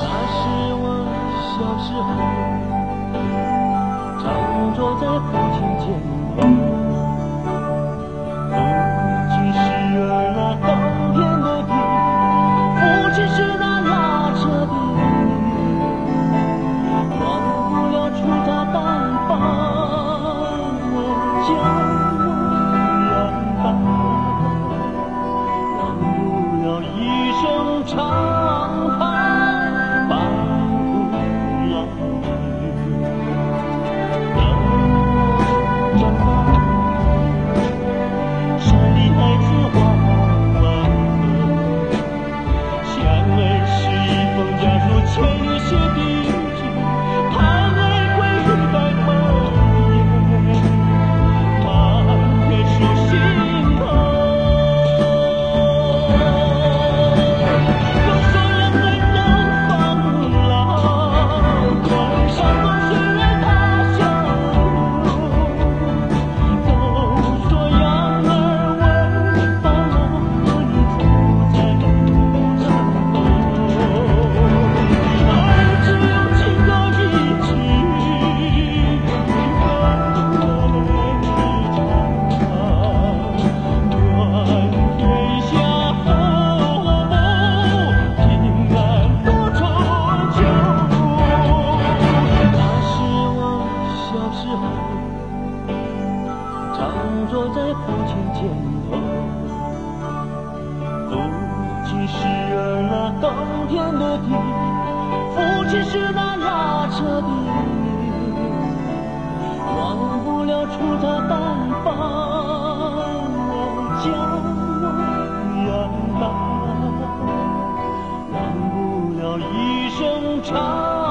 那是我小时候常坐在。长在父亲肩头父亲是儿那登天的梯父亲是那拉车的牛忘不了粗茶淡饭将我养大忘不了一声长